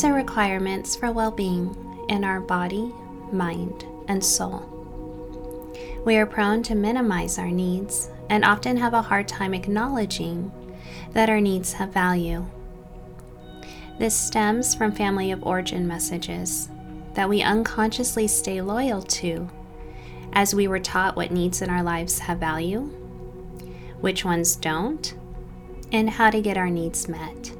Needs are requirements for well being in our body, mind, and soul. We are prone to minimize our needs and often have a hard time acknowledging that our needs have value. This stems from family of origin messages that we unconsciously stay loyal to as we were taught what needs in our lives have value, which ones don't, and how to get our needs met.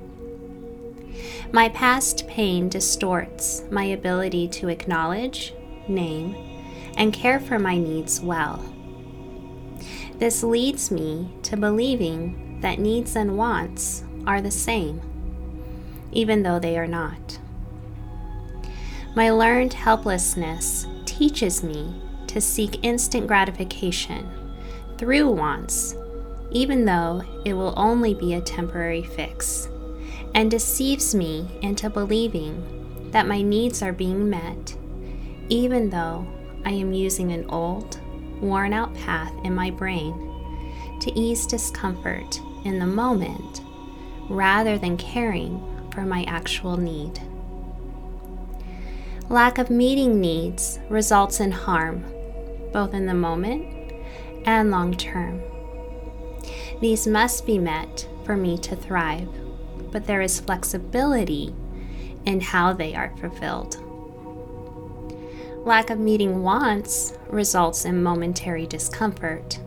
My past pain distorts my ability to acknowledge, name, and care for my needs well. This leads me to believing that needs and wants are the same, even though they are not. My learned helplessness teaches me to seek instant gratification through wants, even though it will only be a temporary fix, and deceives me into believing that my needs are being met, even though I am using an old, worn out path in my brain to ease discomfort in the moment rather than caring for my actual need. Lack of meeting needs results in harm, both in the moment and long term. These must be met for me to thrive, but there is flexibility in how they are fulfilled. Lack of meeting wants results in momentary discomfort.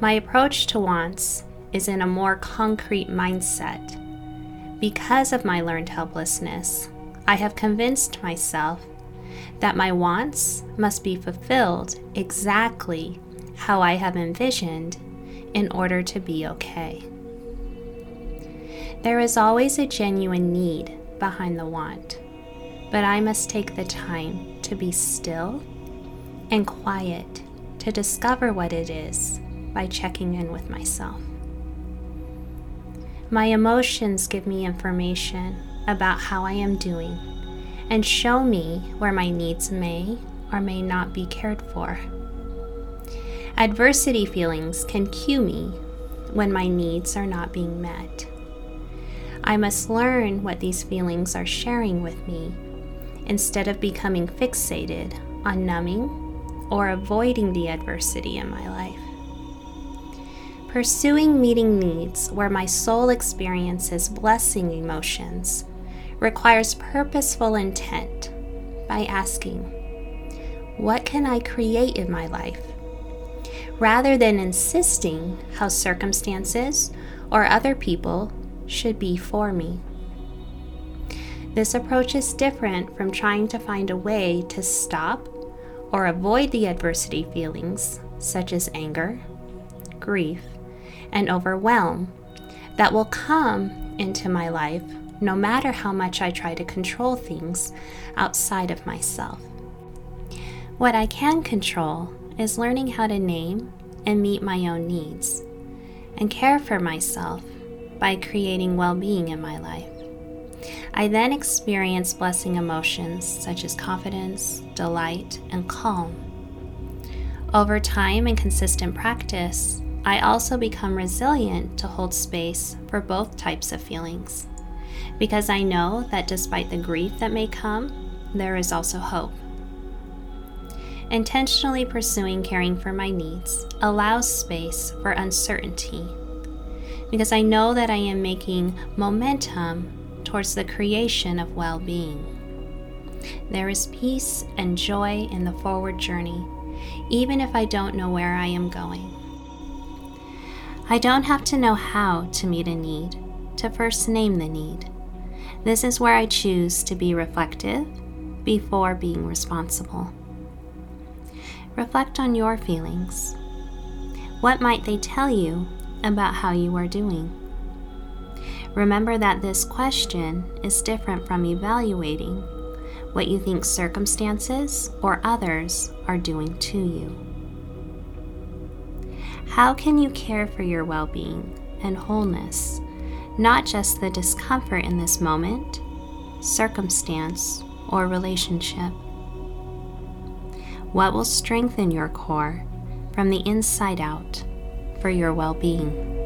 My approach to wants is in a more concrete mindset. Because of my learned helplessness, I have convinced myself that my wants must be fulfilled exactly how I have envisioned in order to be okay. There is always a genuine need behind the want but I must take the time to be still and quiet to discover what it is by checking in with myself. My emotions give me information about how I am doing and show me where my needs may or may not be cared for. Adversity feelings can cue me when my needs are not being met. I must learn what these feelings are sharing with me instead of becoming fixated on numbing or avoiding the adversity in my life. Pursuing meeting needs where my soul experiences blessing emotions requires purposeful intent by asking, What can I create in my life? rather than insisting how circumstances or other people should be for me. This approach is different from trying to find a way to stop or avoid the adversity feelings, such as anger, grief, and overwhelm, that will come into my life no matter how much I try to control things outside of myself. What I can control is learning how to name and meet my own needs and care for myself by creating well being in my life. I then experience blessing emotions such as confidence, delight, and calm. Over time and consistent practice, I also become resilient to hold space for both types of feelings because I know that despite the grief that may come, there is also hope. Intentionally pursuing caring for my needs allows space for uncertainty because I know that I am making momentum towards the creation of well being. There is peace and joy in the forward journey, even if I don't know where I am going. I don't have to know how to meet a need to first name the need. This is where I choose to be reflective before being responsible. Reflect on your feelings. What might they tell you about how you are doing? Remember that this question is different from evaluating what you think circumstances or others are doing to you. How can you care for your well being and wholeness, not just the discomfort in this moment, circumstance, or relationship? What will strengthen your core from the inside out for your well being?